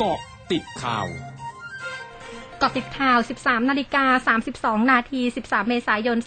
เกาะติดข่าวเกาะติดข่าว 13 นาฬิกา 32 นาที 13 เมษายน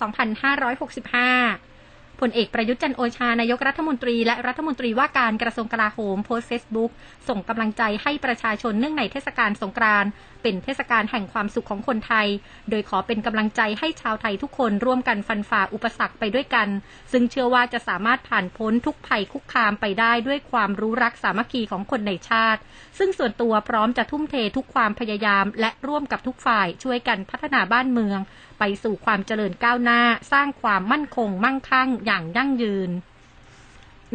2565 ผลเอกประยุทธ์จันโอชา นายกรัฐมนตรีและรัฐมนตรีว่าการกระทรวงกลาโหมโพสเฟซบุ๊กส่งกำลังใจให้ประชาชนเนื่องในเทศกาลสงกรานต์ เป็นเทศกาลแห่งความสุขของคนไทย โดยขอเป็นกำลังใจให้ชาวไทยทุกคนร่วมกันฟันฝ่าอุปสรรคไปด้วยกัน ซึ่งเชื่อว่าจะสามารถผ่านพ้นทุกภัยคุกคามไปได้ด้วยความรู้รักสามัคคีของคนในชาติ ซึ่งส่วนตัวพร้อมจะทุ่มเททุกความพยายาม และร่วมกับทุกฝ่ายช่วยกันพัฒนาบ้านเมือง ไปสู่ความเจริญก้าวหน้า สร้างความมั่นคงมั่งคั่งอย่างยั่งยืน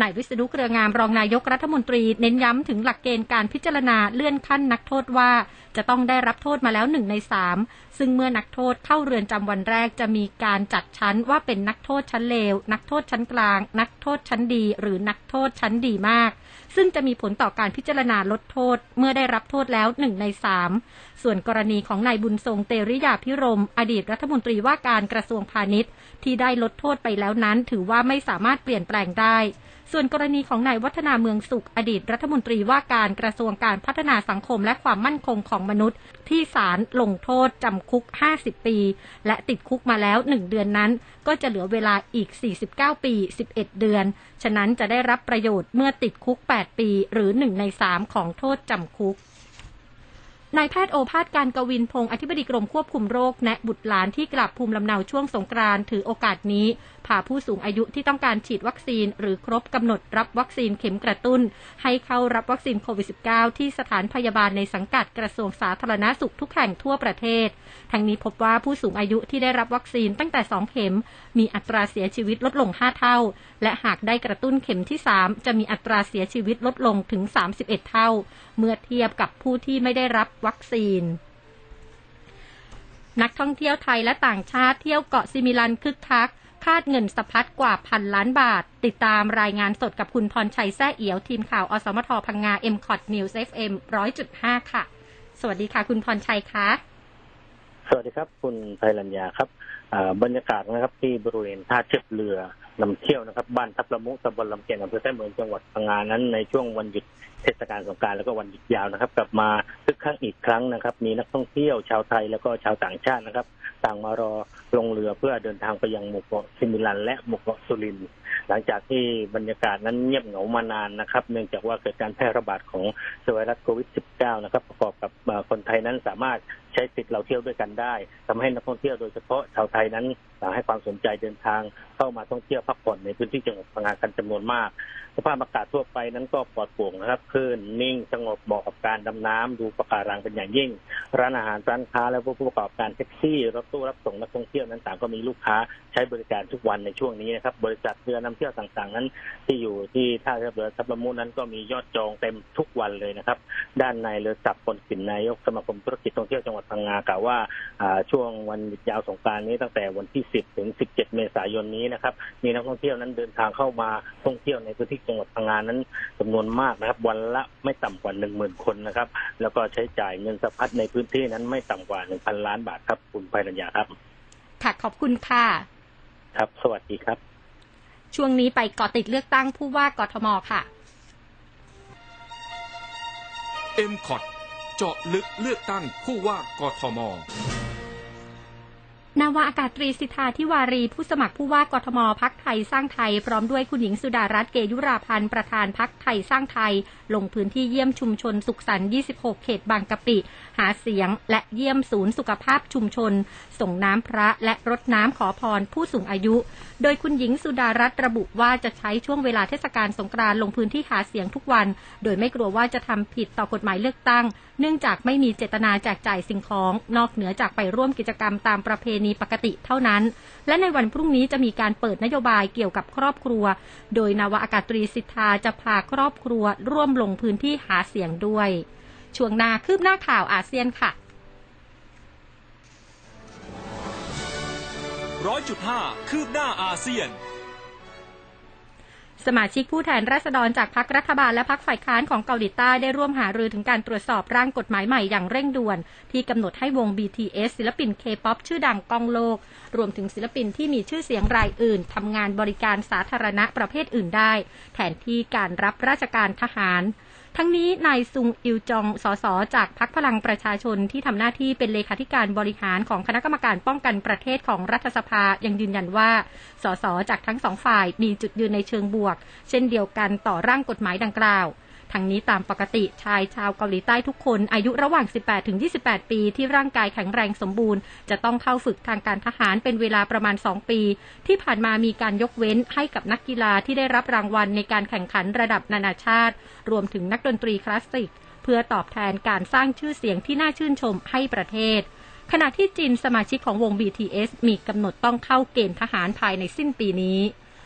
นายวิศนุเครืองามรองนายกรัฐมนตรีเน้นย้ำถึงหลักเกณฑ์การพิจารณาเลื่อนขั้นนักโทษว่า จะต้องได้รับโทษมาแล้วหนึ่งในสามซึ่งเมื่อนักโทษเข้าเรือนจำวันแรกจะมีการจัดชั้นว่าเป็นนักโทษชั้นเลว นักโทษชั้นกลาง นักโทษชั้นดี หรือนักโทษชั้นดีมาก ซึ่งจะมีผลต่อการพิจารณาลดโทษ เมื่อได้รับโทษแล้วหนึ่งในสามส่วนกรณีของนายบุญทรงเตริยาพิรม อดีตรัฐมนตรีว่าการกระทรวงพาณิชย์ ที่ได้ลดโทษไปแล้วนั้น ถือว่าไม่สามารถเปลี่ยนแปลงได้ ส่วนกรณีของนายวัฒนาเมืองสุขอดีตรัฐมนตรีว่าการกระทรวงการพัฒนาสังคมและความมั่นคงของมนุษย์ ที่ศาลลงโทษจำคุก 50 ปี และติดคุกมาแล้ว 1 เดือนนั้น ก็จะเหลือเวลาอีก 49 ปี 11 เดือน ฉะนั้นจะได้รับประโยชน์เมื่อติดคุก 8 ปี หรือ 1 ใน 3 ของโทษจำคุก นายแพทย์โอภาสการกวินพงศ์อธิบดีกรมควบคุมโรค แนะบุตรหลานที่กลับภูมิลำเนาช่วงสงกรานต์ถือโอกาสนี้พาผู้สูงอายุที่ต้องการฉีดวัคซีน หรือครบกำหนดรับวัคซีนเข็มกระตุ้น ให้เข้ารับวัคซีนโควิด -19 ที่สถานพยาบาลในสังกัดกระทรวงสาธารณาสุขทุกแห่งทั่วประเทศ ทั้งนี้พบว่าผู้สูงอายุที่ได้รับวัคซีนตั้งแต่ 2 เข็ม มีอัตราเสียชีวิตลดลง 5 เท่า และหากได้กระตุ้นเข็มที่ 3 จะมีอัตราเสียชีวิตลดลงถึง 31 เท่า เมื่อเทียบกับผู้ที่ไม่ได้รับวัคซีน นักท่องเที่ยวไทยและต่างชาติเที่ยวเกาะซิมิลันคึกคัก คาดเงินสะพัดกว่าพันล้านบาท ติดตามรายงานสดกับคุณพรชัยแซ่เอียว ทีมข่าว อสมทพังงา m c o t News FM 100.5 ค่ะ สวัสดีค่ะ คุณพรชัยคะสวัสดีครับ คุณไพรัญญาครับบรรยากาศนะครับที่บริเวณท่าเทียบเรือ นำเที่ยวนะครับ บ้านทับละมุตำบลลำเกียงอำเภอแท้เมืองจังหวัดพังงานั้นในช่วงวันหยุดเทศกาลสงการแล้วก็วันหยุดยาวนะครับ กลับมาคึกคักอีกครั้งนะครับ มีนักท่องเที่ยวชาวไทยแล้วก็ชาวต่างชาตินะครับ ต่างมารอลงเรือเพื่อเดินทางไปยังหมู่เกาะซิมิลัน และหมู่เกาะสุรินหลังจากที่บรรยากาศนั้นเงียบเหงามานานนะครับ เนื่องจากว่าเกิดการแพร่ระบาดของไวรัสโควิด -19 นะครับประกอบกับคนไทยนั้นสามารถ ใช้สิทธิ์เราเที่ยวด้วยกันได้ทำให้นักท่องเที่ยวโดยเฉพาะชาวไทยนั้นต่างให้ความสนใจเดินทางเข้ามาท่องเที่ยวพักผ่อนในพื้นที่จังหวัดพังงากันจำนวนมาก สภาพอากาศทั่วไปนั้นก็ปลอดโปร่งนะครับคลื่นนิ่งสงบเหมาะกับการดำน้ำดูปะการังเป็นอย่างยิ่ง ร้านอาหารร้านค้าและผู้ประกอบการแท็กซี่รถตู้รับส่งนักท่องเที่ยวนั้นต่างก็มีลูกค้าใช้บริการทุกวันในช่วงนี้นะครับบริษัทเรือนำเที่ยวต่างๆ นั้น ที่อยู่ที่ท่าเรือทับละมุนั้นก็มียอดจองเต็มทุกวันเลยนะครับ ด้านในเรือสับคนสินนายกสมาคมธุรกิจท่องเที่ยวจังหวัดพังงากล่าวว่าช่วงวันยาวสงการนี้ตั้งแต่วันที่ 10 ถึง 17 เมษายนนี้นะครับ มีนักท่องเที่ยวนั้นเดินทางเข้ามาท่องเที่ยวในพื้นที่จังหวัดพังงานั้นจำนวนมากนะครับ วันละไม่ต่ำกว่า 10,000 คนนะครับ แล้วก็ใช้จ่ายเงินสะพัดในพื้นที่นั้นไม่ต่ำกว่า 1,000 ล้านบาทครับคุณไพรัญญาครับ ค่ะขอบคุณค่ะ ครับ สวัสดีครับ ช่วงนี้ไปเกาะติดเลือกตั้งผู้ว่ากทมค่ะเอ็มคอด เจาะลึกเลือกตั้งผู้ว่ากทม นาวาอากาศตรีสิทธาทิวารี ผู้สมัครผู้ว่ากทมพักไทยสร้างไทย พร้อมด้วยคุณหญิงสุดารัตน์เกยุราพันธ์ประธานพักไทยสร้างไทย ลงพื้นที่เยี่ยมชุมชนสุขสันต์26 เขตบางกะปิ หาเสียง และเยี่ยมศูนย์สุขภาพชุมชน ส่งน้ำพระและรดน้ำขอพรผู้สูงอายุ โดยคุณหญิงสุดารัตน์ระบุว่าจะใช้ช่วงเวลาเทศกาลสงกรานต์ลงพื้นที่หาเสียงทุกวัน โดยไม่กลัวว่าจะทำผิดต่อกฎหมายเลือกตั้ง เนื่องจากไม่มีเจตนาแจกจ่ายสิ่งของ นอกเหนือจากไปร่วมกิจกรรมตามประเพณีณีปกติเท่านั้น และในวันพรุ่งนี้จะมีการเปิดนโยบายเกี่ยวกับครอบครัว โดยนาวาอากาศตรีสิทธาจะพาครอบครัว ร่วมลงพื้นที่หาเสียงด้วย ช่วงนาคืบหน้าข่าวอาเซียนค่ะร้อยจุดห้าคืบหน้าอาเซียน สมาชิกผู้แทนราษฎรจากพรรครัฐบาลและพรรคฝ่ายค้านของเกาหลีใต้ได้ร่วมหารือถึงการตรวจสอบร่างกฎหมายใหม่อย่างเร่งด่วน ที่กำหนดให้วง BTS ศิลปินเคป๊อปชื่อดังก้องโลก รวมถึงศิลปินที่มีชื่อเสียงรายอื่นทำงานบริการสาธารณะประเภทอื่นได้ แทนที่การรับราชการทหาร ทั้งนี้นายซุงอิวจองสสจากพรรคพลังประชาชนที่ทำหน้าที่เป็นเลขาธิการบริหารของคณะกรรมการป้องกันประเทศของรัฐสภายังยืนยันว่า สสจากทั้งสองฝ่ายมีจุดยืนในเชิงบวก เช่นเดียวกันต่อร่างกฎหมายดังกล่าว ทั้งนี้ตามปกติชายชาวเกาหลีใต้ทุกคน อายุระหว่าง 18 ถึง 28 ปีที่ร่างกายแข็งแรงสมบูรณ์ จะต้องเข้าฝึกทางการทหารเป็นเวลาประมาณ 2 ปี ที่ผ่านมามีการยกเว้นให้กับนักกีฬาที่ได้รับรางวัลในการแข่งขันระดับนานาชาติ รวมถึงนักดนตรีคลาสสิก เพื่อตอบแทนการสร้างชื่อเสียงที่น่าชื่นชมให้ประเทศขณะที่จีนสมาชิกของวง BTS มีกำหนดต้องเข้าเกณฑ์ทหารภายในสิ้นปีนี้